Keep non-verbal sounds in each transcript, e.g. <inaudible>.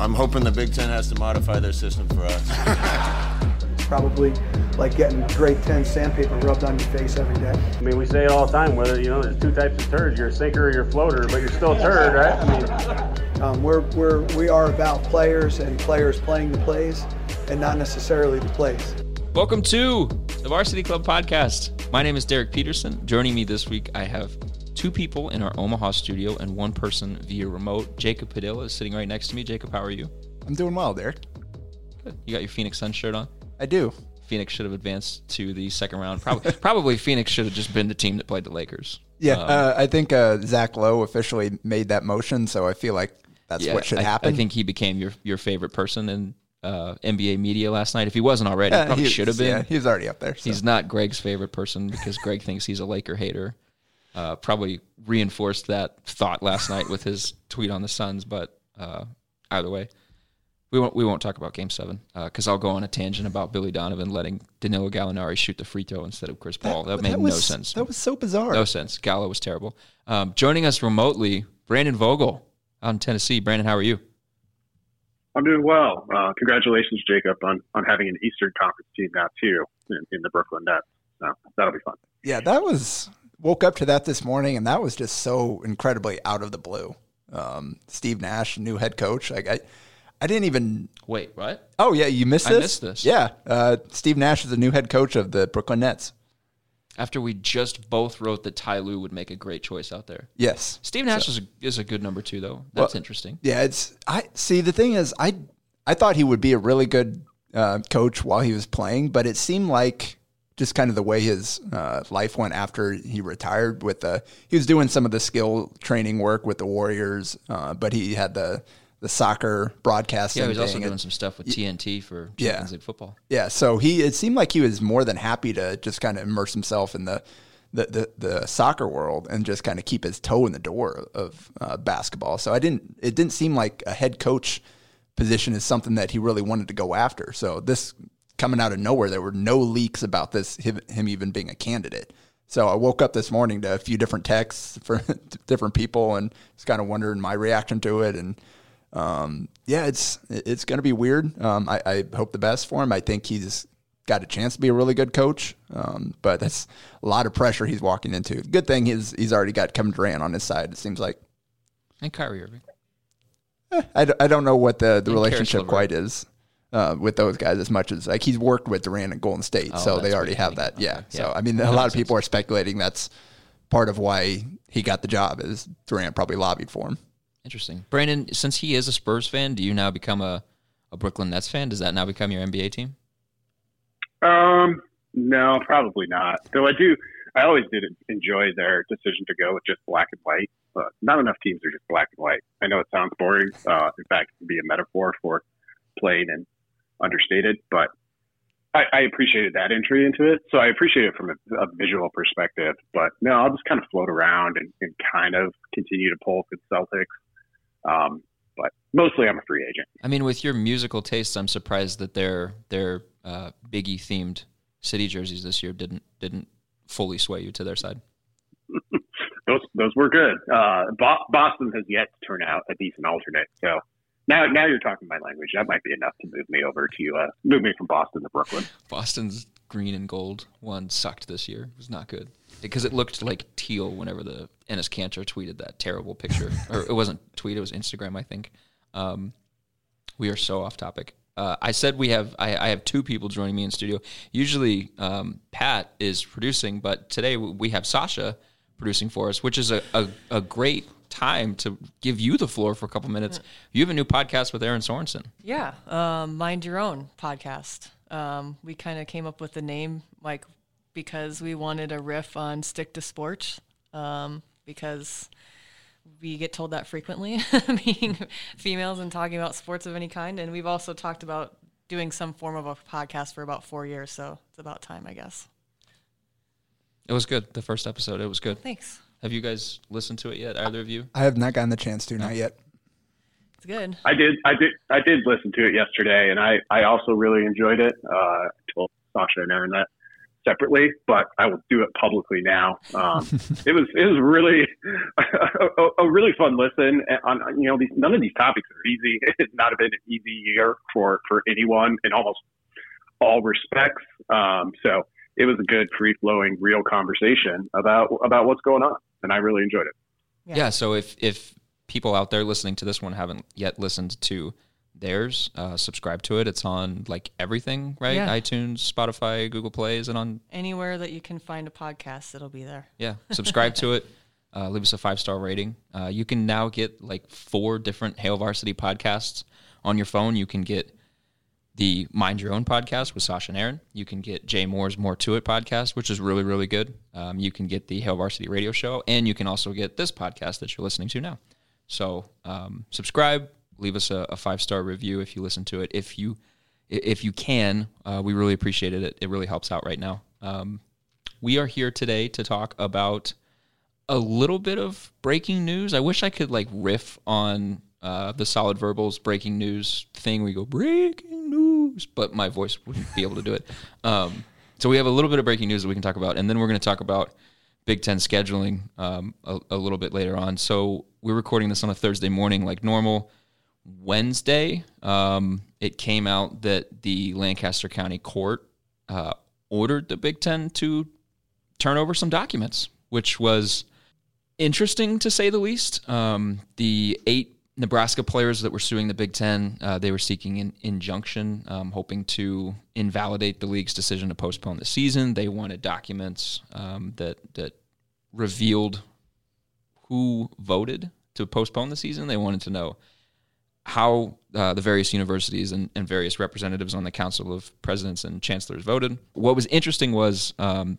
I'm hoping the Big Ten has to modify their system for us. <laughs> Probably like getting grade 10 sandpaper rubbed on your face every day. I mean, we say it all the time, whether, you know, there's two types of turds. You're a sinker or you're a floater, but you're still a turd, right? I mean, um, we're, we're, we are about players and players playing the plays and not necessarily the plays. Welcome to the Varsity Club podcast. My name is Derek Peterson. Joining me this week, I have two people in our Omaha studio and one person via remote. Jacob Padilla is sitting right next to me. Jacob, how are you? I'm doing well, Derek. Good. You got your Phoenix Sun shirt on? I do. Phoenix should have advanced to the second round. Probably, <laughs> probably Phoenix should have just been the team that played the Lakers. Yeah, um, uh, I think uh, Zach Lowe officially made that motion, so I feel like that's yeah, what should I, happen. I think he became your your favorite person in uh, NBA media last night. If he wasn't already, yeah, probably should have been. Yeah, he was already up there. So. He's not Greg's favorite person because Greg <laughs> thinks he's a Laker hater uh, probably reinforced that thought last night with his <laughs> tweet on the Suns. But uh, either way, we won't we won't talk about Game Seven because uh, I'll go on a tangent about Billy Donovan letting Danilo Gallinari shoot the free throw instead of Chris Paul. That, that made that was, no sense. That was so bizarre. No sense. Gallo was terrible. Um, joining us remotely, Brandon Vogel out in Tennessee. Brandon, how are you? I'm doing well. Uh, congratulations, Jacob, on, on having an Eastern Conference team now too in, in the Brooklyn Nets. So that'll be fun. Yeah, that was woke up to that this morning, and that was just so incredibly out of the blue. Um, Steve Nash, new head coach. Like I, I didn't even wait. What? Oh yeah, you missed this. I missed this. Yeah, uh, Steve Nash is the new head coach of the Brooklyn Nets. After we just both wrote that Ty Lue would make a great choice out there. Yes, Steve Nash so. is a, is a good number two though. That's well, interesting. Yeah, it's I see. The thing is, I I thought he would be a really good uh, coach while he was playing, but it seemed like just kind of the way his uh, life went after he retired. With the he was doing some of the skill training work with the Warriors, uh, but he had the the soccer broadcasting. Yeah, he was also doing and, some stuff with TNT for Champions yeah, League football. Yeah, so he it seemed like he was more than happy to just kind of immerse himself in the. The, the, the soccer world and just kind of keep his toe in the door of uh, basketball. So I didn't. It didn't seem like a head coach position is something that he really wanted to go after. So this coming out of nowhere. There were no leaks about this him, him even being a candidate. So I woke up this morning to a few different texts for <laughs> different people and just kind of wondering my reaction to it. And um, yeah, it's it's going to be weird. Um, I, I, hope the best for him. I think he's got a chance to be a really good coach, um, but that's a lot of pressure he's walking into. Good thing he's he's already got Kevin Durant on his side. It seems like, and Kyrie Irving. Eh, I, I don't know what the, the relationship quite is uh, with those guys as much as like he's worked with Durant at Golden State, oh, so they already have that. Okay. Yeah. yeah. So I mean, a lot of people sense. are speculating that's part of why he got the job is Durant probably lobbied for him. Interesting, Brandon. Since he is a Spurs fan, do you now become a, a Brooklyn Nets fan? Does that now become your NBA team? Um, no, probably not. Though I do, I always did enjoy their decision to go with just black and white. But not enough teams are just black and white. I know it sounds boring. Uh, in fact, it can be a metaphor for plain and understated, but I, I, appreciated that entry into it. So I appreciate it from a, a, visual perspective. But no, I'll just kind of float around and, and kind of continue to pull for the Celtics. Um, but mostly, I'm a free agent. I mean, with your musical tastes, I'm surprised that their their uh, Biggie themed city jerseys this year didn't didn't fully sway you to their side. <laughs> those those were good. Uh, Boston has yet to turn out a decent alternate. So now, now you're talking my language. That might be enough to move me over to uh, move me from Boston to Brooklyn. Boston's green and gold one sucked this year. It was not good because it looked like teal whenever the Enes Kanter tweeted that terrible picture, <laughs> or it wasn't tweet, it was Instagram, I think. Um, we are so off topic. Uh, I said we have I, I, have two people joining me in studio. Usually um, Pat is producing, but today we have Sasha producing for us, which is a, a, a great time to give you the floor for a couple minutes. You have a new podcast with Erin Sorensen. Yeah, um, Mind Your Own podcast. Um, we kind of came up with the name like because we wanted a riff on stick to sports um, because we get told that frequently <laughs> being females and talking about sports of any kind and we've also talked about doing some form of a podcast for about four years, so it's about time, I guess. It was good. The first episode, it was good. Thanks. Have you guys listened to it yet? Either of you? I have not gotten the chance to, not yet. It's good. I did, I did, I did listen to it yesterday, and I, I also really enjoyed it. Uh, I told Sasha and Erin that separately, but I will do it publicly now. Um, <laughs> it was, it was really a, <laughs> a, a really fun listen. On you know, these, none of these topics are easy. <laughs> It's not been an easy year for for anyone in almost all respects. Um, so it was a good, free flowing, real conversation about about what's going on, and I really enjoyed it. Yeah. yeah. So if if people out there listening to this one haven't yet listened to theirs, uh, subscribe to it. It's on like everything, right? Yeah. iTunes, Spotify, Google Plays, and on anywhere that you can find a podcast, it'll be there. Yeah, subscribe to it. <laughs> Uh, leave us a five star rating. Uh, you can now get like four different Hail Varsity podcasts on your phone. You can get the Mind Your Own podcast with Sasha and Erin. You can get Jay Moore's More To It podcast, which is really, really good. Um, you can get the Hail Varsity radio show, and you can also get this podcast that you're listening to now. So um, subscribe, leave us a, a five star review if you listen to it. If you if you can, uh, we really appreciate it. it. Really helps out right now. Um, we are here today to talk about a little bit of breaking news. I wish I could like riff on uh, the solid verbals breaking news thing. We go breaking news, but my voice wouldn't be able to do it. Um, so we have a little bit of breaking news that we can talk about, and then we're going to talk about Big Ten scheduling um, a, a, little bit later on. So we're recording this on a Thursday morning, like normal. Wednesday, um, it came out that the Lancaster County Court uh, ordered the Big Ten to turn over some documents, which was interesting to say the least. Um, the eight Nebraska players that were suing the Big Ten, uh, they were seeking an injunction, um, hoping to invalidate the league's decision to postpone the season. They wanted documents um, that that revealed who voted to postpone the season. They wanted to know how uh, the various universities and, and, various representatives on the Council of Presidents and Chancellors voted. What was interesting was um,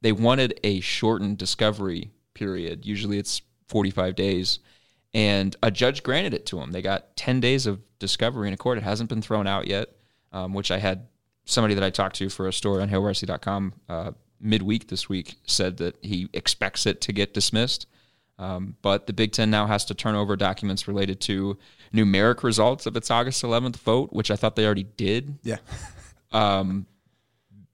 they wanted a shortened discovery period. Usually it's 45 days and a judge granted it to them. They got 10 days of discovery in a court. It hasn't been thrown out yet, um, which I had somebody that I talked to for a story on HailVarsity.com uh, midweek this week said that he expects it to get dismissed. Um, but the Big Ten now has to turn over documents related to numeric results of its August 11th vote, which I thought they already did. Yeah. <laughs> um,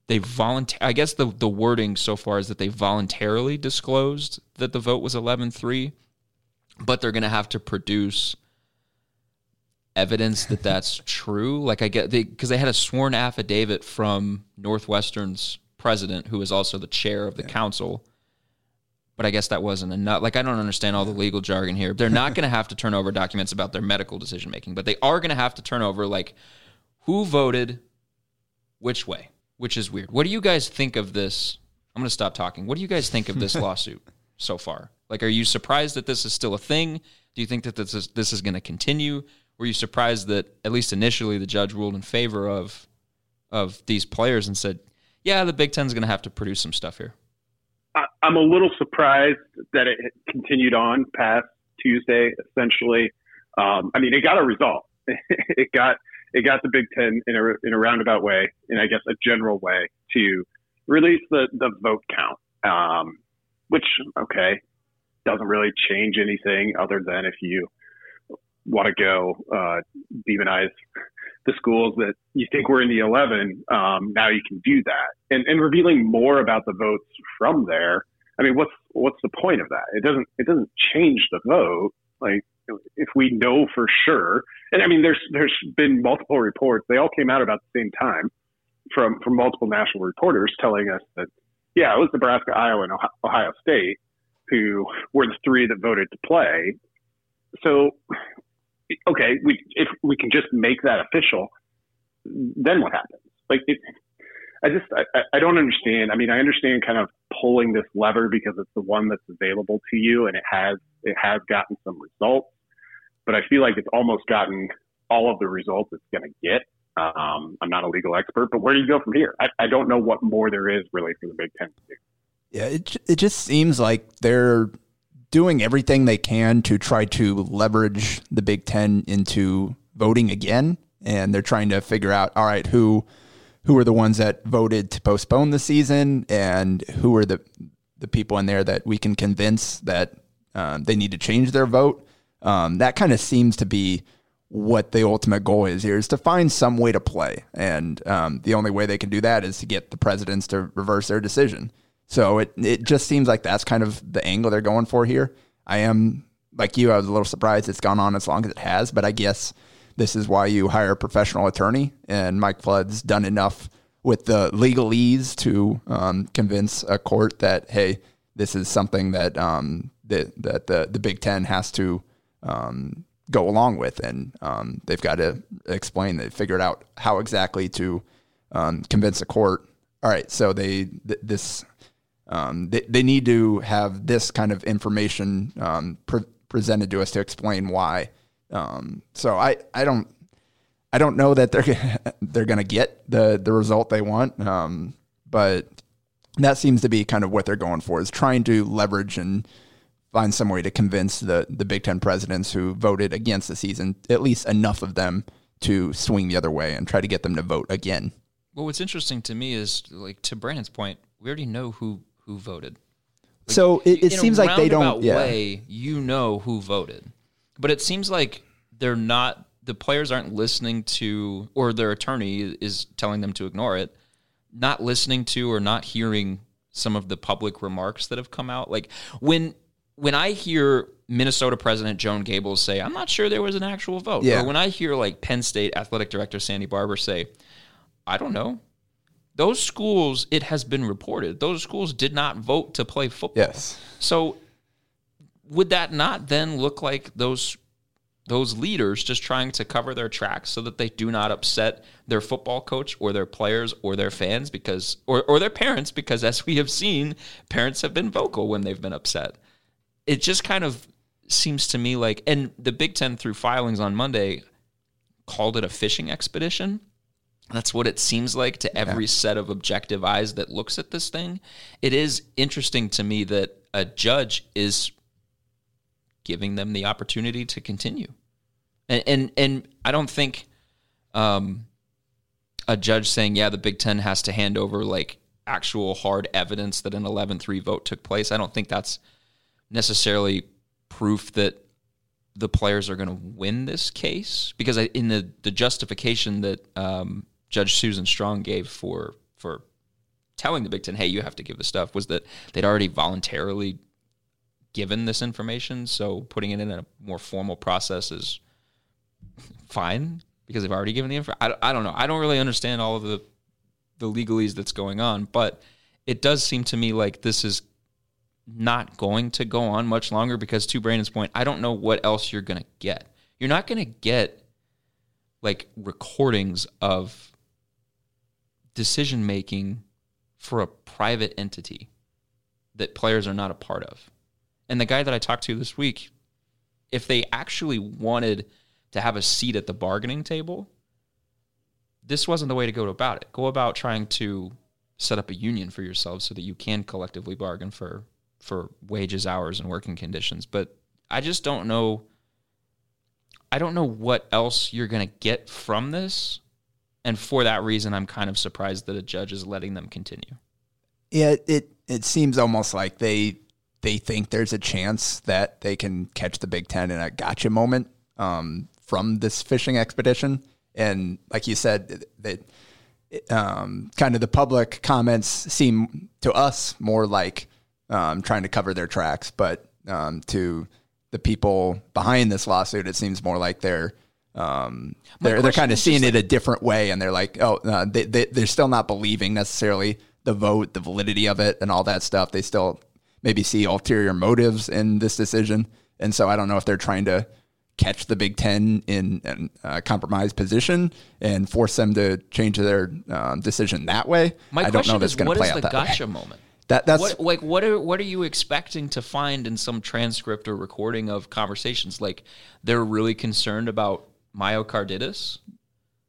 they volunteer. I guess the the wording so far is that they voluntarily disclosed that the vote was 11-3 but they're going to have to produce evidence that that's <laughs> true. Like I get because they, they, had a sworn affidavit from Northwestern's president, who is also the chair of the yeah. council. But I guess that wasn't enough. Like I don't understand all the legal jargon here. They're not going <laughs> to have to turn over documents about their medical decision making, but they are going to have to turn over like who voted which way, which is weird. What do you guys think of this? I'm going to stop talking. What do you guys think of this <laughs> lawsuit so far? Like, are you surprised that this is still a thing? Do you think that this is this is going to continue? Were you surprised that at least initially the judge ruled in favor of of these players and said, "Yeah, the Big Ten's going to have to produce some stuff here"? I'm a little surprised that it continued on past Tuesday. Essentially, um, I mean, it got a result. <laughs> it got it got the Big Ten in a in a roundabout way, in I guess a general way, to release the the vote count. Um, which okay, doesn't really change anything other than if you want to go uh, demonize the schools that you think were in the 11, um, now you can do that. And, and revealing more about the votes from there. I mean, what's what's the point of that? It doesn't it doesn't change the vote. Like if we know for sure, and I mean, there's there's been multiple reports. They all came out about the same time from from multiple national reporters telling us that yeah, it was Nebraska, Iowa, and Ohio State who were the three that voted to play. So, okay, we if we can just make that official, then what happens? Like, it, I just I, I don't understand. I mean, I understand kind of pulling this lever because it's the one that's available to you, and it has it has gotten some results, but I feel like it's almost gotten all of the results it's going to get. Um, I'm not a legal expert, but where do you go from here? I, I don't know what more there is really for the Big Ten to do. Yeah, it it just seems like they're doing everything they can to try to leverage the Big Ten into voting again. and they're trying to figure out, all right, who who are the ones that voted to postpone the season, and who are the the people in there that we can convince that um, they need to change their vote. Um, that kind of seems to be what the ultimate goal is here is to find some way to play, and um, the only way they can do that is to get the presidents to reverse their decision. So it it just seems like that's kind of the angle they're going for here. I am like you, I was a little surprised it's gone on as long as it has, but I guess this is why you hire a professional attorney, and Mike Flood's done enough with the legalese to um, convince a court that hey, this is something that um, that, that the the Big Ten has to um, go along with, and um, they've got to explain. They figured out how exactly to um, convince a court. All right, so they th- this um, they, they need to have this kind of information um, pre- presented to us to explain why. Um, so I, I don't I don't know that they're <laughs> they're going to get the the result they want, um, but that seems to be kind of what they're going for is trying to leverage and find some way to convince the the Big Ten presidents who voted against the season, at least enough of them to swing the other way and try to get them to vote again. Well, what's interesting to me is like to Brandon's point, we already know who who voted. Like, so it, it seems like they don't. Yeah. way, you know who voted, but it seems like they're not. The players aren't listening to, or their attorney is telling them to ignore it. Not listening to or not hearing some of the public remarks that have come out. Like when when I hear Minnesota President Joan Gables say, "I'm not sure there was an actual vote," Yeah. or when I hear like Penn State Athletic Director Sandy Barbour say, "I don't know." Those schools, it has been reported, those schools did not vote to play football. Yes. So would that not then look like those those leaders just trying to cover their tracks so that they do not upset their football coach or their players or their fans because or, or their parents because as we have seen parents have been vocal when they've been upset it just kind of seems to me like and the big 10 through filings on monday called it a fishing expedition that's what it seems like to every set of objective eyes that looks at this thing. It is interesting to me that a judge is giving them the opportunity to continue. And and, and I don't think um, a judge saying, yeah, the Big Ten has to hand over like actual hard evidence that an 11 3 vote took place. I don't think that's necessarily proof that the players are going to win this case because I, in the, the justification that um, Judge Susan Strong gave for for telling the Big Ten, hey, you have to give the stuff, was that they'd already voluntarily given this information. So putting it in a more formal process is fine because they've already given the info. I, I don't know. I don't really understand all of the the legalese that's going on, but it does seem to me like this is not going to go on much longer because to Brandon's point, I don't know what else you're going to get. You're not going to get like recordings of decision making for a private entity that players are not a part of. And the guy that I talked to this week, if they actually wanted to have a seat at the bargaining table, this wasn't the way to go about it. Go about trying to set up a union for yourselves so that you can collectively bargain for for wages, hours, and working conditions. But I just don't know. I don't know what else you're going to get from this, and for that reason, I'm kind of surprised that a judge is letting them continue. Yeah, it it seems almost like they they think there's a chance that they can catch the Big Ten in a gotcha moment um, from this fishing expedition, and like you said, that um, kind of the public comments seem to us more like um, trying to cover their tracks, but um, to the people behind this lawsuit, it seems more like they're um, they're they're kind of seeing like- it a different way, and they're like, oh, uh, they, they they're still not believing necessarily the vote, the validity of it, and all that stuff. They still maybe see ulterior motives in this decision, and so I don't know if they're trying to catch the Big Ten in a compromised position and force them to change their um, decision that way. My I don't question know that's is, going to play out the that way. gotcha moment? That that's what, like what are what are you expecting to find in some transcript or recording of conversations? Like they're really concerned about myocarditis.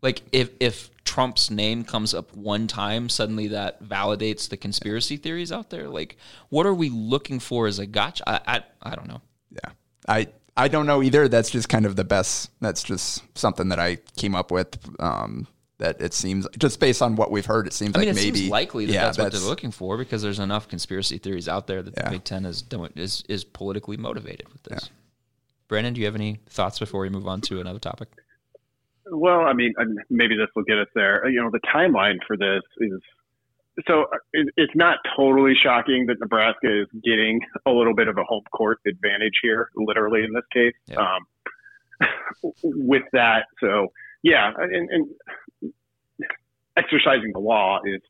Like if if Trump's name comes up one time, suddenly that validates the conspiracy theories out there. Like what are we looking for as a gotcha? I I, I don't know. Yeah. I I don't know either. That's just kind of the best. That's just something that I came up with. Um, that it seems just based on what we've heard, it seems I mean, like it maybe seems likely that yeah, that's, what they're looking for because there's enough conspiracy theories out there that Yeah. the Big Ten is doing, is is politically motivated with this. Brandon, do you have any thoughts before we move on to another topic? Well, I mean, maybe this will get us there. You know, the timeline for this is so it's not totally shocking that Nebraska is getting a little bit of a home court advantage here, literally in this case. Yeah. Um, <laughs> with that, so yeah, and, and exercising the law is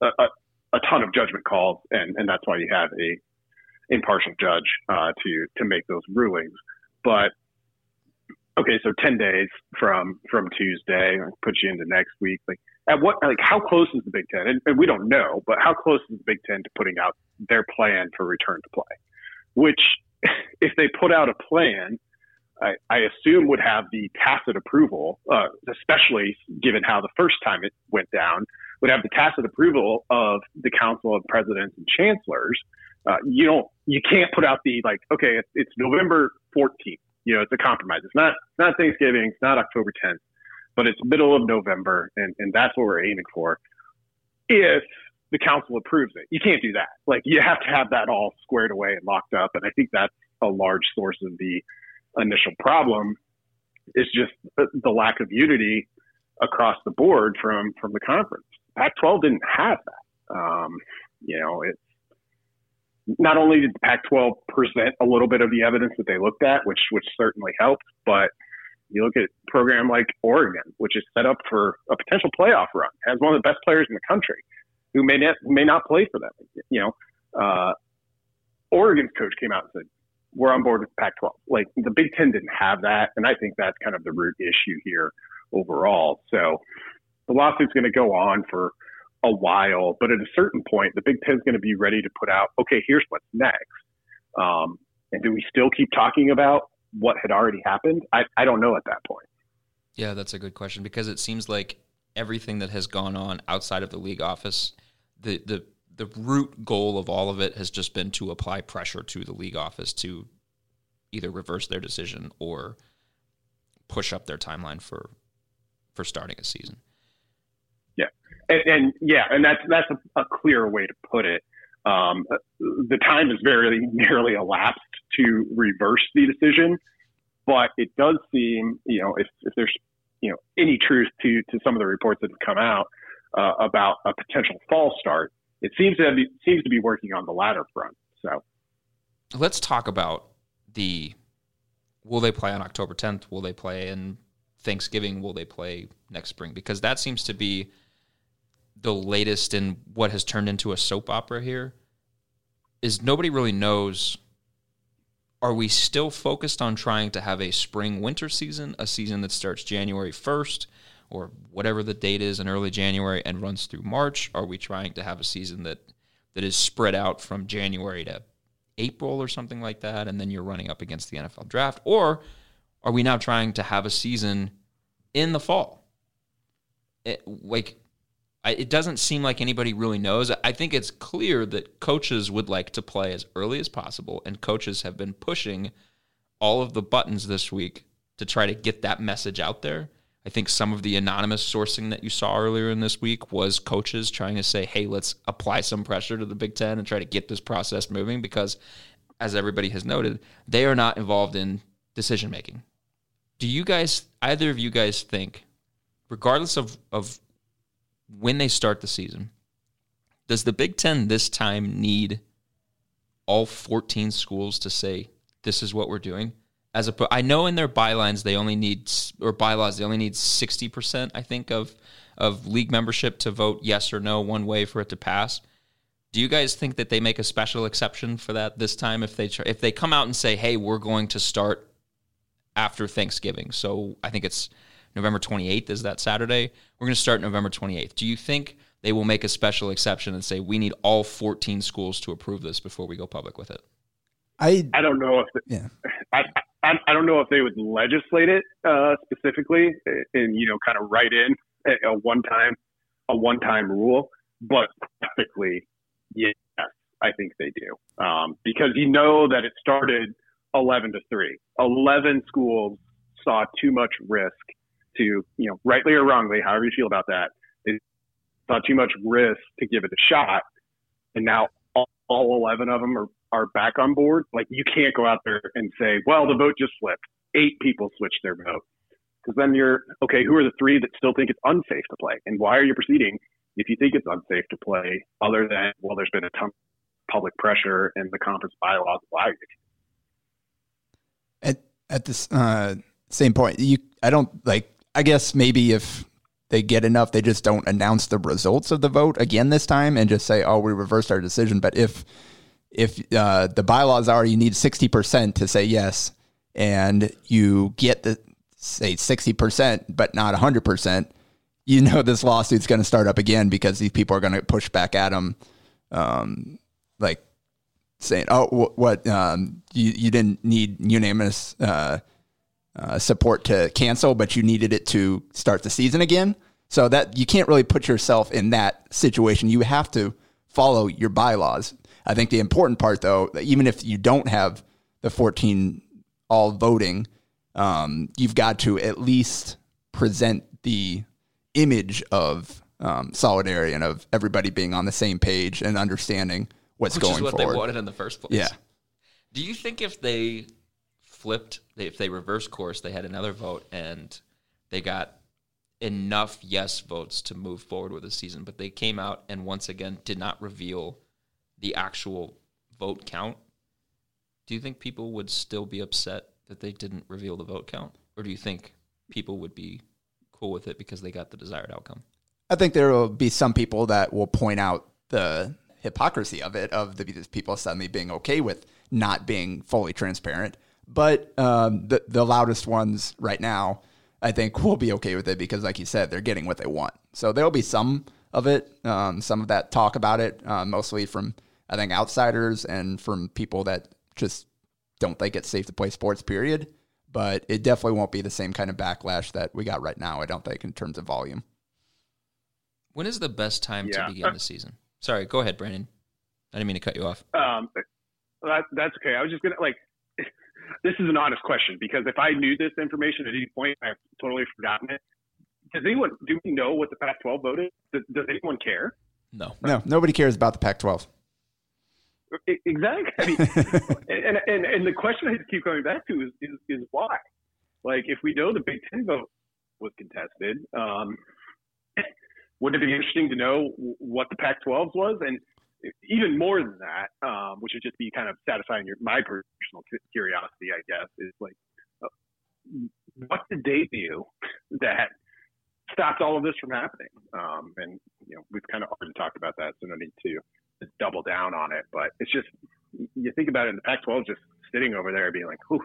a, a, a ton of judgment calls, and, and that's why you have a impartial judge uh, to to make those rulings. But okay, so ten days from from Tuesday, I'll put you into next week. Like at what like how close is the Big Ten? And, and we don't know, but how close is the Big Ten to putting out their plan for return to play? Which, <laughs> if they put out a plan, I, I assume would have the tacit approval, uh, especially given how the first time it went down, would have the tacit approval of the Council of Presidents and Chancellors. Uh, you don't, you can't put out the like, okay, it's, it's November 14th. You know, it's a compromise. It's not, not Thanksgiving. It's not October 10th, but it's middle of November, and, and that's what we're aiming for. If the council approves it, you can't do that. Like, you have to have that all squared away and locked up, and I think that's a large source of the initial problem. Is just the, the lack of unity across the board from from the conference. Pac-12 didn't have that. Um, you know, it not only did the Pac-12 present a little bit of the evidence that they looked at, which which certainly helped, but you look at a program like Oregon, which is set up for a potential playoff run, has one of the best players in the country, who may not may not play for them. You know, uh, Oregon's coach came out and said, "We're on board with the Pac-12." Like the Big Ten didn't have that, and I think that's kind of the root issue here overall. So the lawsuit's going to go on for a while, but at a certain point, the Big Ten's going to be ready to put out, okay, here's what's next. Um, and do we still keep talking about what had already happened? I, I don't know at that point. Yeah, that's a good question because it seems like everything that has gone on outside of the league office, the the the root goal of all of it has just been to apply pressure to the league office to either reverse their decision or push up their timeline for for starting a season. And, and yeah, and that's that's a, a clear way to put it. Um, the time has very <laughs> nearly elapsed to reverse the decision, but it does seem, you know, if, if there's you know any truth to to some of the reports that have come out uh, about a potential fall start, it seems to be seems to be working on the latter front. So let's talk about the will they play on October 10th? Will they play in Thanksgiving? Will they play next spring? Because that seems to be the latest in what has turned into a soap opera here. Is nobody really knows are we still focused on trying to have a spring winter season, a season that starts January 1st or whatever the date is in early January and runs through March? Are we trying to have a season that that is spread out from January to April or something like that and then you're running up against the NFL draft or are we now trying to have a season in the fall? It, like I, it doesn't seem like anybody really knows. I think it's clear that coaches would like to play as early as possible, and coaches have been pushing all of the buttons this week to try to get that message out there. I think some of the anonymous sourcing that you saw earlier in this week was coaches trying to say, hey, let's apply some pressure to the Big Ten and try to get this process moving because, as everybody has noted, they are not involved in decision making. Do you guys, either of you guys think, regardless of, of when they start the season, does the Big Ten this time need all 14 schools to say this is what we're doing? As a, I know in their bylines they only need or bylaws they only need 60 percent I think of of league membership to vote yes or no one way for it to pass. Do you guys think that they make a special exception for that this time if they if they come out and say hey we're going to start after Thanksgiving? So I think it's November 28th is that Saturday. We're going to start November 28th. Do you think they will make a special exception and say we need all 14 schools to approve this before we go public with it? I I don't know if the, yeah. I, I I don't know if they would legislate it uh, specifically and you know kind of write in a, a one time a one time rule, but practically yes, I think they do um, because you know that it started 11 to 3. 11 schools saw too much risk to, you know, rightly or wrongly, however you feel about that, they saw too much risk to give it a shot. And now all, all 11 of them are, are back on board. Like, you can't go out there and say, well, the vote just flipped. Eight people switched their vote. Because then you're, okay, who are the three that still think it's unsafe to play? And why are you proceeding if you think it's unsafe to play, other than, well, there's been a ton of public pressure and the conference bylaws allow you? At, at this uh, same point, you, I don't like, I guess maybe if they get enough, they just don't announce the results of the vote again this time and just say, "Oh, we reversed our decision." But if if uh, the bylaws are you need sixty percent to say yes, and you get the say sixty percent, but not hundred percent, you know this lawsuit's going to start up again because these people are going to push back at them, um, like saying, "Oh, what? Um, you you didn't need unanimous." Uh, uh, support to cancel, but you needed it to start the season again. So that you can't really put yourself in that situation. You have to follow your bylaws. I think the important part, though, even if you don't have the 14 all voting, um, you've got to at least present the image of um, solidarity and of everybody being on the same page and understanding what's Which going is what forward. they wanted in the first place. Yeah. Do you think if they flipped, if they reversed course, they had another vote and they got enough yes votes to move forward with the season, but they came out and once again did not reveal the actual vote count. Do you think people would still be upset that they didn't reveal the vote count? Or do you think people would be cool with it because they got the desired outcome? I think there will be some people that will point out the hypocrisy of it, of the people suddenly being okay with not being fully transparent. But um, the the loudest ones right now, I think, will be okay with it because, like you said, they're getting what they want. So there'll be some of it, um, some of that talk about it, uh, mostly from I think outsiders and from people that just don't think it's safe to play sports. Period. But it definitely won't be the same kind of backlash that we got right now. I don't think in terms of volume. When is the best time Yeah. to begin the season? Sorry, go ahead, Brandon. I didn't mean to cut you off. Um, that, that's okay. I was just gonna like. This is an honest question because if I knew this information at any point, I've totally forgotten it. Does anyone do we know what the Pac-12 vote is? Does, does anyone care? No. No, nobody cares about the Pac-12. E- Exactly. I mean, <laughs> and, and and the question I keep coming back to is, is is why? Like, if we know the Big Ten vote was contested, um, wouldn't it be interesting to know what the Pac-12's was? And even more than that, um, which would just be kind of satisfying your my personal curiosity, I guess, is like, uh, what did they do that stopped all of this from happening? Um, and you know, we've kind of already talked about that, so no need to double down on it. But it's just you think about it, and the Pac-12 just sitting over there being like, "Whew,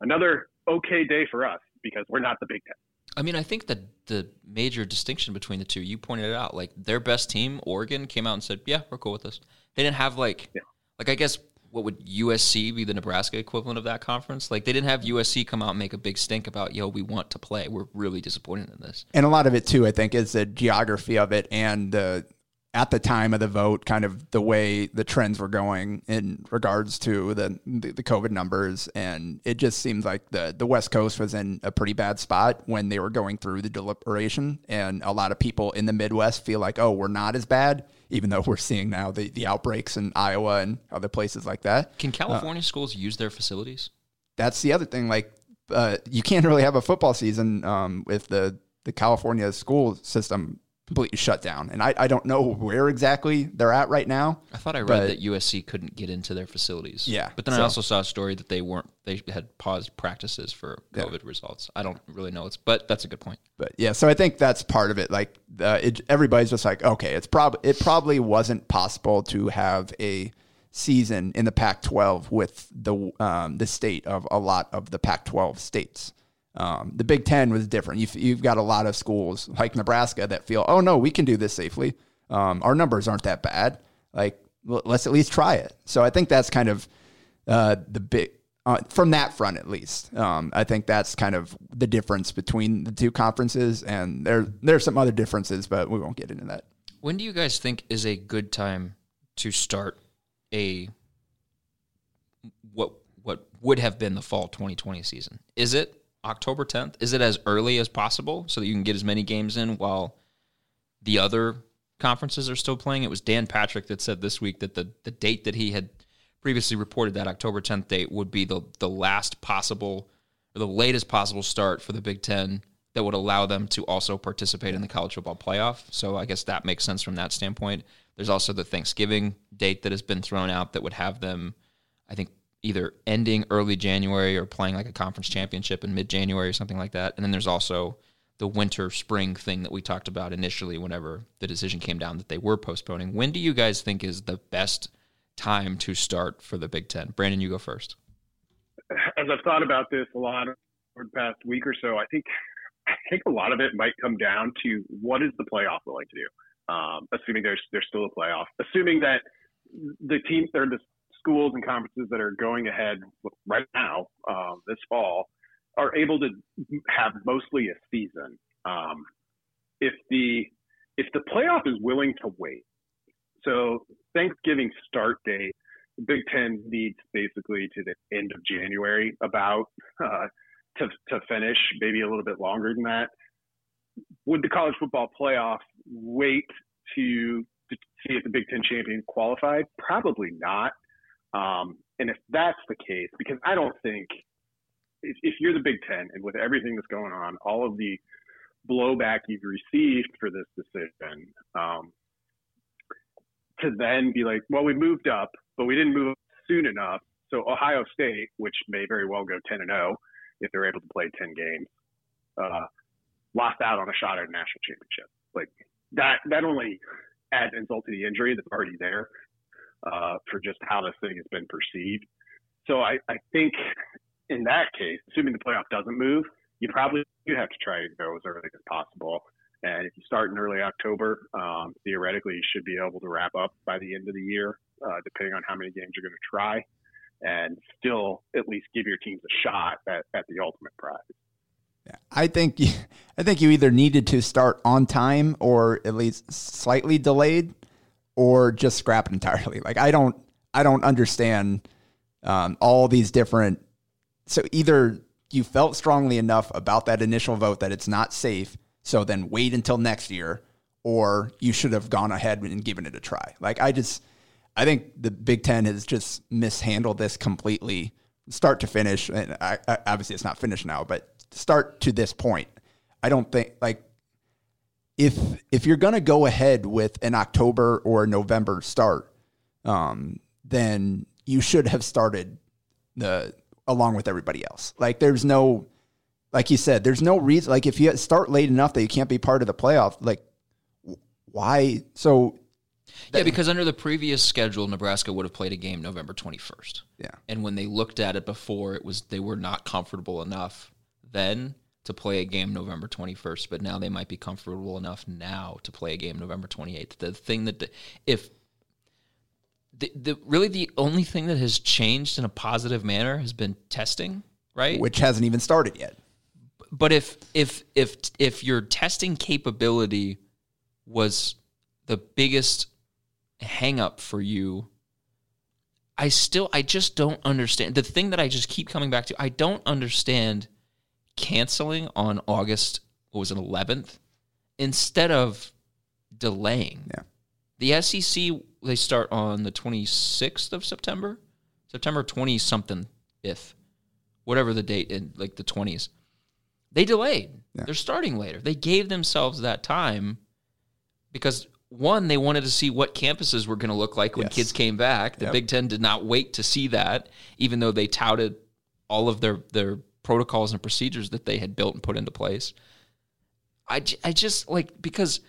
another okay day for us because we're not the Big Ten." I mean, I think that the major distinction between the two, you pointed it out. Like their best team, Oregon, came out and said, "Yeah, we're cool with this." They didn't have like, Yeah. like I guess what would USC be the Nebraska equivalent of that conference? Like they didn't have USC come out and make a big stink about, "Yo, we want to play. We're really disappointed in this." and a lot of it too, I think, is the geography of it and the at the time of the vote, kind of the way the trends were going in regards to the the, the COVID numbers, and it just seems like the the West Coast was in a pretty bad spot when they were going through the deliberation, and a lot of people in the Midwest feel like, oh, we're not as bad, even though we're seeing now the the outbreaks in Iowa and other places like that. Can California schools use their facilities? that's the other thing. Like, uh, you can't really have a football season um, with the the California school system completely shut down. And I, I don't know where exactly they're at right now. I thought I read But- that USC couldn't get into their facilities. Yeah, but then I also saw a story that they weren't. They had paused practices for COVID results. I don't really know. It's but that's a good point. But yeah, so I think that's part of it. Like, uh, it, everybody's just like, okay, it's probably it probably wasn't possible to have a season in the Pac-12 with the um, the state of a lot of the Pac-12 states. Um, the Big Ten was different. You've, you've got a lot of schools like Nebraska that feel, oh no, we can do this safely. Um, our numbers aren't that bad. Like, l- let's at least try it. So I think that's kind of uh, the big uh, from that front at least. Um, I think that's kind of the difference between the two conferences, and there there's some other differences, but we won't get into that. When do you guys think is a good time to start a what what would have been the fall 2020 season. Is it October 10th? Is it as early as possible so that you can get as many games in while the other conferences are still playing? It was Dan Patrick that said this week that the the date that he had previously reported that October 10th date would be the the last possible or the latest possible start for the Big 10 that would allow them to also participate in the college football playoff. So I guess that makes sense from that standpoint. There's also the Thanksgiving date that has been thrown out that would have them, I think, either ending early January or playing like a conference championship in mid January or something like that. And then there's also the winter spring thing that we talked about initially whenever the decision came down that they were postponing. When do you guys think is the best time to start for the Big Ten? Brandon, you go first. As I've thought about this a lot over the past week or so, I think I think a lot of it might come down to what is the playoff willing to do. Um, assuming there's there's still a playoff, assuming that the teams or the schools and conferences that are going ahead right now um, this fall are able to have mostly a season. Um, if the if the playoff is willing to wait, so Thanksgiving start date, the Big Ten needs basically to the end of January about uh, to to finish, maybe a little bit longer than that. Would the college football playoff wait to, to see if the Big Ten champion qualified? Probably not. Um, and if that's the case, because I don't think if, if you're the Big Ten and with everything that's going on, all of the blowback you've received for this decision, um, to then be like, well, we moved up, but we didn't move up soon enough. So Ohio State, which may very well go 10 and 0 if they're able to play 10 games, uh, lost out on a shot at a national championship. Like that, that only adds insult to the injury that's already there uh, for just how this thing has been perceived. So I, I think in that case, assuming the playoff doesn't move, you probably do have to try to go as early as possible. And if you start in early October, um, theoretically, you should be able to wrap up by the end of the year, uh, depending on how many games you're going to try, and still at least give your teams a shot at, at the ultimate prize. I think you, I think you either needed to start on time or at least slightly delayed, or just scrap it entirely. <laughs> Like I don't I don't understand um, all these different. So either you felt strongly enough about that initial vote that it's not safe, so then wait until next year, or you should have gone ahead and given it a try. Like I just I think the Big Ten has just mishandled this completely, start to finish. And I, I, obviously, it's not finished now, but start to this point, I don't think like if if you're gonna go ahead with an October or November start, um, then you should have started the along with everybody else. Like there's no like you said, there's no reason like if you start late enough that you can't be part of the playoff, like why so yeah, because under the previous schedule, Nebraska would have played a game November 21st. Yeah. And when they looked at it before, it was they were not comfortable enough then to play a game November 21st, but now they might be comfortable enough now to play a game November 28th. The thing that if the, the really the only thing that has changed in a positive manner has been testing, right? Which hasn't even started yet. But if if if if your testing capability was the biggest hang up for you I still I just don't understand the thing that I just keep coming back to I don't understand canceling on August what was it 11th instead of delaying. Yeah. The SEC they start on the 26th of September, September 20 something if whatever the date in like the 20s. They delayed. Yeah. They're starting later. They gave themselves that time because one, they wanted to see what campuses were going to look like when Yes. kids came back. The Yep. Big Ten did not wait to see that, even though they touted all of their their protocols and procedures that they had built and put into place. I, I just like because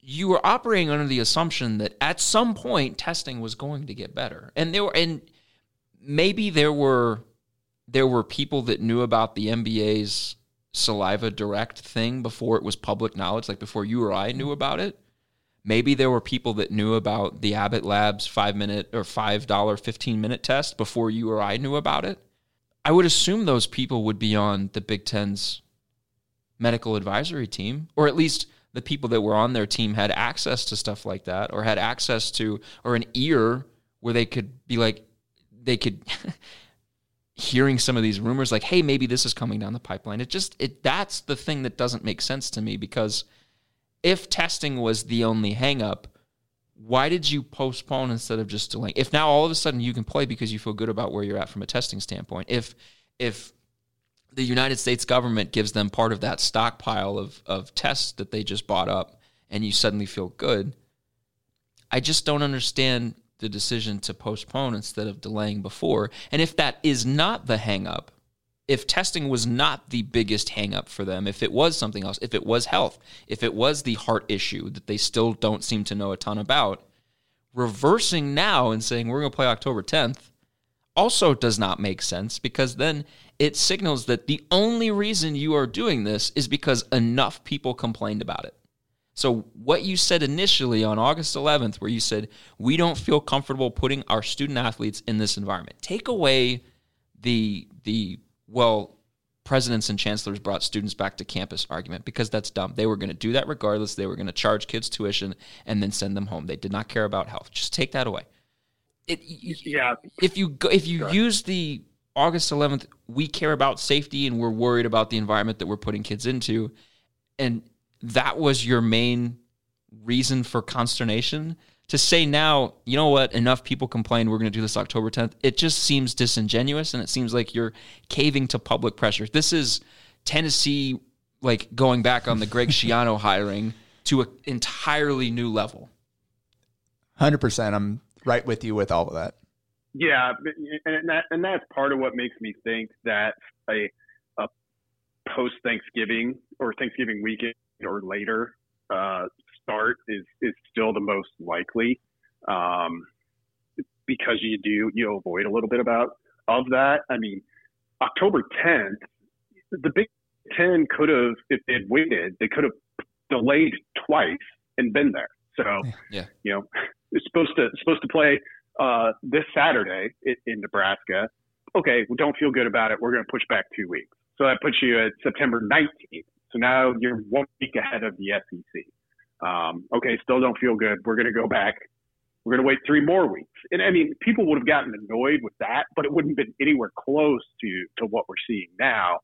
you were operating under the assumption that at some point testing was going to get better, and there were and maybe there were there were people that knew about the NBA's saliva direct thing before it was public knowledge, like before you or I knew about it. Maybe there were people that knew about the Abbott Labs five minute or five dollar fifteen minute test before you or I knew about it. I would assume those people would be on the Big Ten's medical advisory team, or at least the people that were on their team had access to stuff like that, or had access to or an ear where they could be like, they could <laughs> hearing some of these rumors like hey maybe this is coming down the pipeline. It just it that's the thing that doesn't make sense to me because if testing was the only hangup why did you postpone instead of just delaying if now all of a sudden you can play because you feel good about where you're at from a testing standpoint if if the United States government gives them part of that stockpile of of tests that they just bought up and you suddenly feel good I just don't understand the decision to postpone instead of delaying before. And if that is not the hangup, if testing was not the biggest hangup for them, if it was something else, if it was health, if it was the heart issue that they still don't seem to know a ton about, reversing now and saying we're going to play October 10th also does not make sense because then it signals that the only reason you are doing this is because enough people complained about it. So, what you said initially on August 11th, where you said, we don't feel comfortable putting our student athletes in this environment, take away the, the well, presidents and chancellors brought students back to campus argument because that's dumb. They were going to do that regardless. They were going to charge kids tuition and then send them home. They did not care about health. Just take that away. It, yeah. If you go, if you use the August 11th, we care about safety and we're worried about the environment that we're putting kids into, and that was your main reason for consternation to say now you know what enough people complain we're going to do this october 10th it just seems disingenuous and it seems like you're caving to public pressure. This is tennessee like going back on the greg <laughs> schiano hiring to an entirely new level. 100% i'm right with you with all of that. Yeah and that and that's part of what makes me think that a, a post thanksgiving or thanksgiving weekend or later uh, start is is still the most likely um, because you do you avoid a little bit about of that. I mean, October 10th, the Big Ten could have if they had waited, they could have delayed twice and been there. So yeah, you know, it's supposed to supposed to play uh, this Saturday in, in Nebraska. Okay, we don't feel good about it. We're going to push back two weeks. So that puts you at September 19th. So now you're one week ahead of the SEC. Um, okay, still don't feel good. We're going to go back. We're going to wait three more weeks. And I mean, people would have gotten annoyed with that, but it wouldn't have been anywhere close to to what we're seeing now.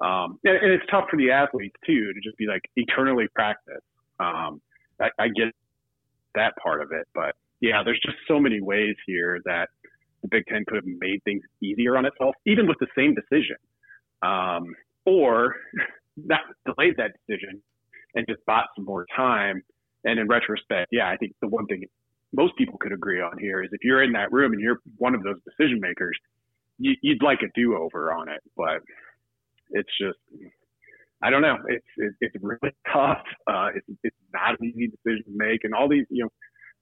Um, and, and, it's tough for the athletes too to just be like eternally practice. Um, I, I get that part of it, but yeah, there's just so many ways here that the Big Ten could have made things easier on itself, even with the same decision. Um, or <laughs> not delayed that decision and just bought some more time. And in retrospect, yeah, I think the one thing most people could agree on here is if you're in that room and you're one of those decision makers, you, would like a do over on it. But it's just, I don't know. It's it's really <laughs> tough. Uh, it's it's not an easy decision to make, and all these you know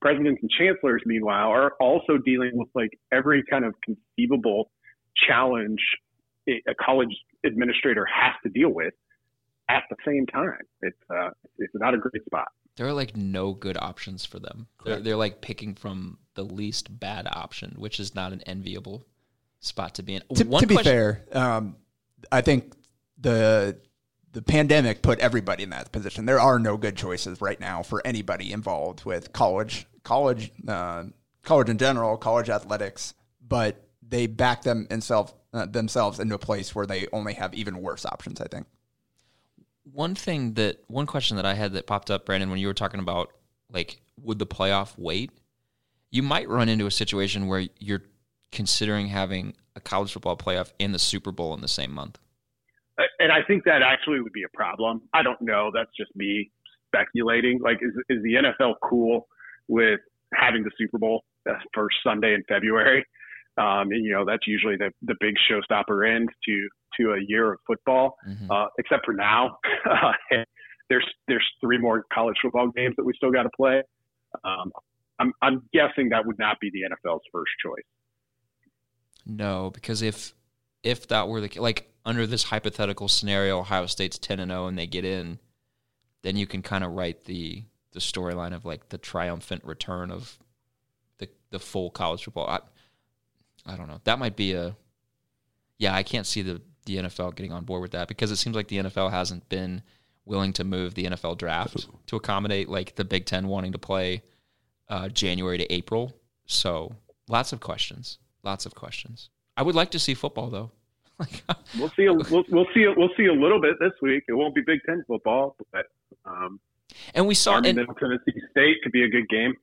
presidents and chancellors, meanwhile, are also dealing with like every kind of conceivable challenge a college administrator has to deal with at the same time. It's uh, it's not a great spot. There are like no good options for them. They're, they're like picking from the least bad option, which is not an enviable spot to be in. To, to be fair, um, I think the the pandemic put everybody in that position. There are no good choices right now for anybody involved with college, college, uh, college in general, college athletics. But they back them themselves uh, themselves into a place where they only have even worse options. I think one thing that one question that I had that popped up, Brandon, when you were talking about like would the playoff wait? You might run into a situation where you're considering having a college football playoff and the Super Bowl in the same month. And I think that actually would be a problem. I don't know. That's just me speculating. Like, is is the NFL cool with having the Super Bowl first Sunday in February? Um, and, you know, that's usually the, the big showstopper end to to a year of football, mm-hmm. uh, except for now. <laughs> there's there's three more college football games that we still got to play. Um, I'm I'm guessing that would not be the NFL's first choice. No, because if if that were the like under this hypothetical scenario, Ohio State's ten and zero oh and they get in, then you can kind of write the the storyline of like the triumphant return of the the full college football. I, I don't know. That might be a yeah. I can't see the the NFL getting on board with that because it seems like the NFL hasn't been willing to move the NFL draft to accommodate like the Big Ten wanting to play uh, January to April. So lots of questions. Lots of questions. I would like to see football though. <laughs> <laughs> we'll see. A, we'll, we'll see. A, we'll see a little bit this week. It won't be Big Ten football, but um, and we saw Army, and, Middle Tennessee State could be a good game.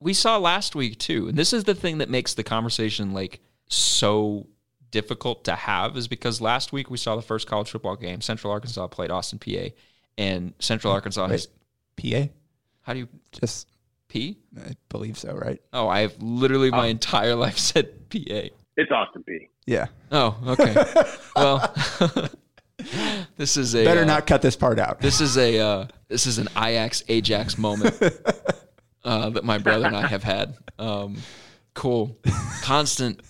We saw last week too, and this is the thing that makes the conversation like so difficult to have is because last week we saw the first college football game. Central Arkansas played Austin PA, and Central Arkansas Wait, has PA. how do you Just P? I believe so, right? Oh, I've literally my entire life <laughs> said PA. It's Austin P. Yeah. Oh, okay. <laughs> well, <laughs> this is a Better uh, not cut this part out. This is a uh, this is an Ajax Ajax moment uh, that my brother and I have had. Um, cool, constant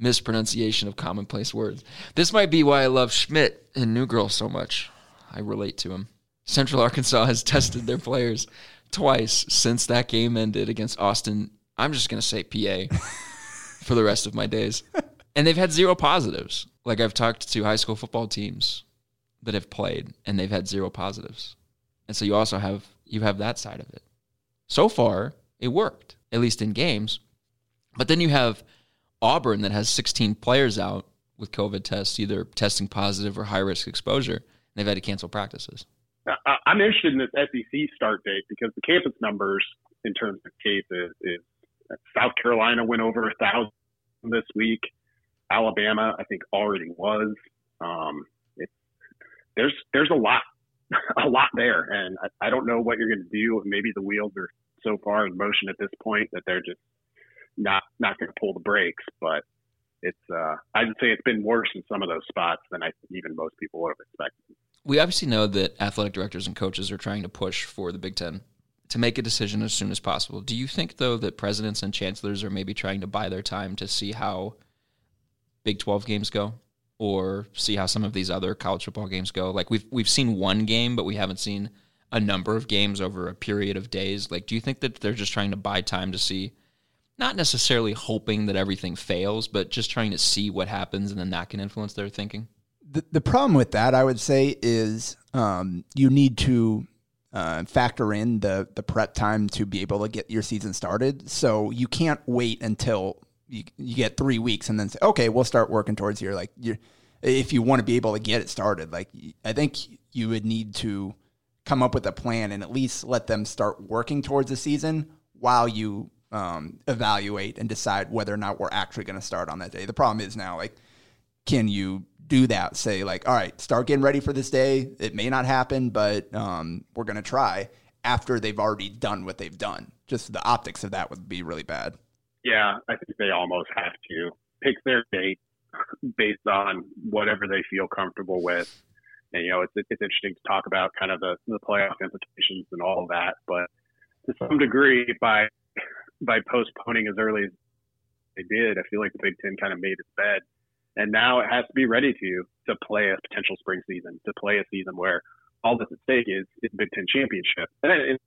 mispronunciation of commonplace words. This might be why I love Schmidt and New Girl so much. I relate to him. Central Arkansas has <laughs> tested their players twice since that game ended against Austin. I'm just gonna say PA <laughs> for the rest of my days. And they've had zero positives. Like I've talked to high school football teams that have played and they've had zero positives. And so you also have you have that side of it. So far, it worked, at least in games. But then you have Auburn that has 16 players out with COVID tests, either testing positive or high risk exposure. And they've had to cancel practices. I'm interested in this SEC start date because the campus numbers in terms of cases is South Carolina went over a thousand this week. Alabama, I think, already was. Um, it's, there's there's a lot <laughs> a lot there, and I, I don't know what you're going to do. Maybe the wheels are so far in motion at this point that they're just not not going to pull the brakes. But it's uh, I'd say it's been worse in some of those spots than I even most people would have expected. We obviously know that athletic directors and coaches are trying to push for the Big Ten to make a decision as soon as possible. Do you think, though, that presidents and chancellors are maybe trying to buy their time to see how Big 12 games go or see how some of these other college football games go? Like we've we've seen one game, but we haven't seen a number of games over a period of days. Like do you think that they're just trying to buy time to see not necessarily hoping that everything fails, but just trying to see what happens and then that can influence their thinking? the, the problem with that, I would say, is um, you need to uh, factor in the the prep time to be able to get your season started. So you can't wait until you, you get three weeks and then say, okay, we'll start working towards here. like your if you want to be able to get it started. Like I think you would need to come up with a plan and at least let them start working towards the season while you um, evaluate and decide whether or not we're actually going to start on that day. The problem is now like can you do that? Say like, all right, start getting ready for this day. It may not happen, but um, we're gonna try. After they've already done what they've done, just the optics of that would be really bad. Yeah, I think they almost have to pick their date based on whatever they feel comfortable with. And you know, it's it's interesting to talk about kind of the the playoff implications and all of that, but to some degree, by by postponing as early as they did, I feel like the Big Ten kind of made its bed, and now it has to be ready to to play a potential spring season, to play a season where all that's at stake is is the Big Ten championship. And, I- and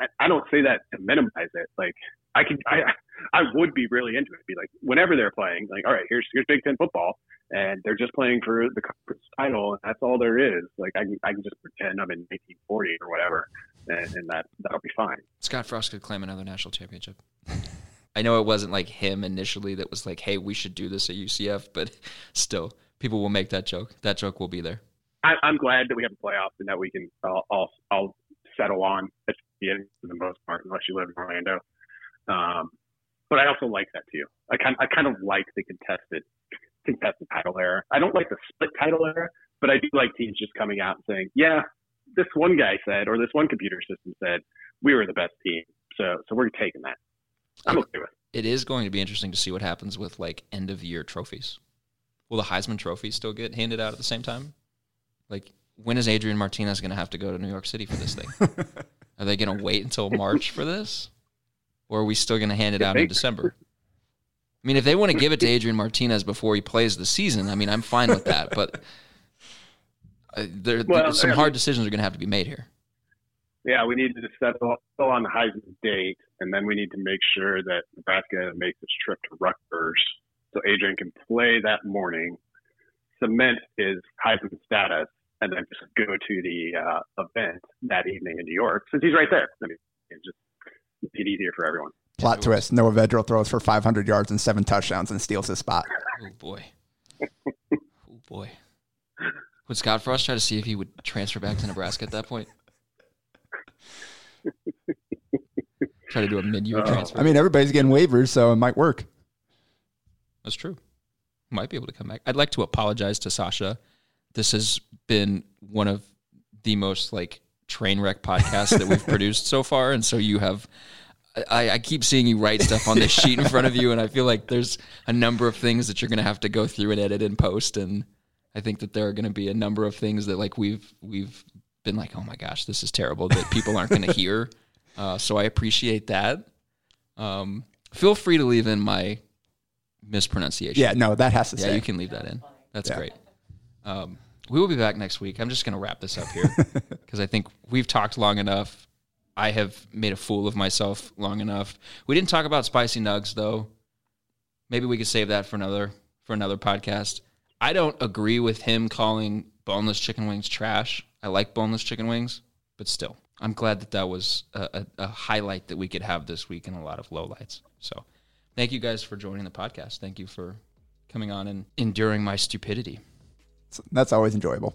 I- I don't say that to minimize it. Like I can, I I would be really into it. Be like, whenever they're playing, like, all right, here's here's Big Ten football, and they're just playing for the conference title, and that's all there is. Like, I can I can just pretend I'm in 1940 or whatever, and, and that that'll be fine. Scott Frost could claim another national championship. <laughs> I know it wasn't like him initially that was like, "Hey, we should do this at UCF," but <laughs> still, people will make that joke. That joke will be there. I, I'm glad that we have a playoffs and that we can I'll I'll, I'll settle on at the end for the most part, unless you live in Orlando. Um, but I also like that too. I kind I kind of like the contested contested title era. I don't like the split title era, but I do like teams just coming out and saying, "Yeah, this one guy said, or this one computer system said, we were the best team, so so we're taking that." I'm okay with. it. It is going to be interesting to see what happens with like end of year trophies. Will the Heisman Trophy still get handed out at the same time? Like, when is Adrian Martinez going to have to go to New York City for this thing? <laughs> are they going to wait until March for this, or are we still going to hand it out in December? I mean, if they want to give it to Adrian Martinez before he plays the season, I mean, I'm fine with that. But uh, there, Well, some hard decisions are going to have to be made here. Yeah, we need to settle, settle on the Heisman date, and then we need to make sure that Nebraska makes its trip to Rutgers so Adrian can play that morning, cement his Heisman status, and then just go to the uh, event that evening in New York since he's right there. I mean, just it easier for everyone. Plot twist: Noah Vedral throws for 500 yards and seven touchdowns and steals his spot. Oh boy. oh boy. Would Scott Frost try to see if he would transfer back to Nebraska at that point? try to do a mid-year uh, transfer. I mean, everybody's getting waivers, so it might work. That's true. Might be able to come back. I'd like to apologize to Sasha. This has been one of the most like train wreck podcasts that we've <laughs> produced so far, and so you have. I, I keep seeing you write stuff on this sheet in front of you, and I feel like there's a number of things that you're going to have to go through and edit and post, and I think that there are going to be a number of things that like we've we've been like, oh my gosh, this is terrible that people aren't going to hear. <laughs> Uh, so I appreciate that. Um, feel free to leave in my mispronunciation. Yeah, no, that has to Yeah, stay. you can leave that in. That's Yeah. great. Um, we will be back next week. I'm just going to wrap this up here <laughs> because I think we've talked long enough. I have made a fool of myself long enough. We didn't talk about spicy nugs though. Maybe we could save that for another for another podcast. I don't agree with him calling boneless chicken wings trash. I like boneless chicken wings, but still, I'm glad that that was a, a, a highlight that we could have this week in a lot of lowlights. So, thank you guys for joining the podcast. Thank you for coming on and enduring my stupidity. That's always enjoyable.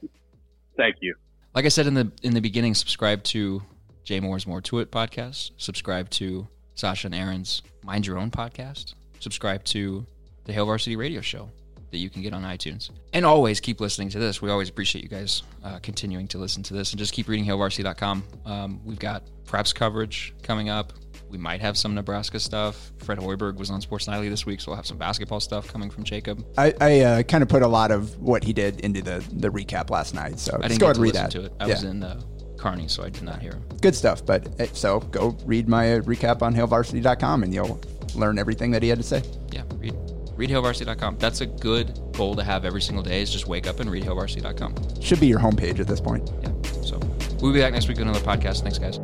Thank you. Like I said in the in the beginning, subscribe to Jay Moore's More to It podcast. Subscribe to Sasha and Erin's Mind Your Own podcast. Subscribe to the Hail Varsity Radio Show that you can get on iTunes. And always keep listening to this. We always appreciate you guys uh, continuing to listen to this and just keep reading HailVarsity.com. Um, we've got preps coverage coming up. We might have some Nebraska stuff. Fred Hoiberg was on Sports Nightly this week, so we'll have some basketball stuff coming from Jacob. I, I uh, kind of put a lot of what he did into the, the recap last night. So I didn't go get ahead to and read listen that. to it. I yeah. was in uh, Kearney, so I did not hear him. Good stuff. But eh, so go read my uh, recap on hailvarsity.com and you'll learn everything that he had to say. yeah, read read hailvarsity.com. That's a good goal to have every single day is just wake up and read hailvarsity.com. Should be your homepage at this point. Yeah. So we'll be back next week with another podcast. Thanks, guys.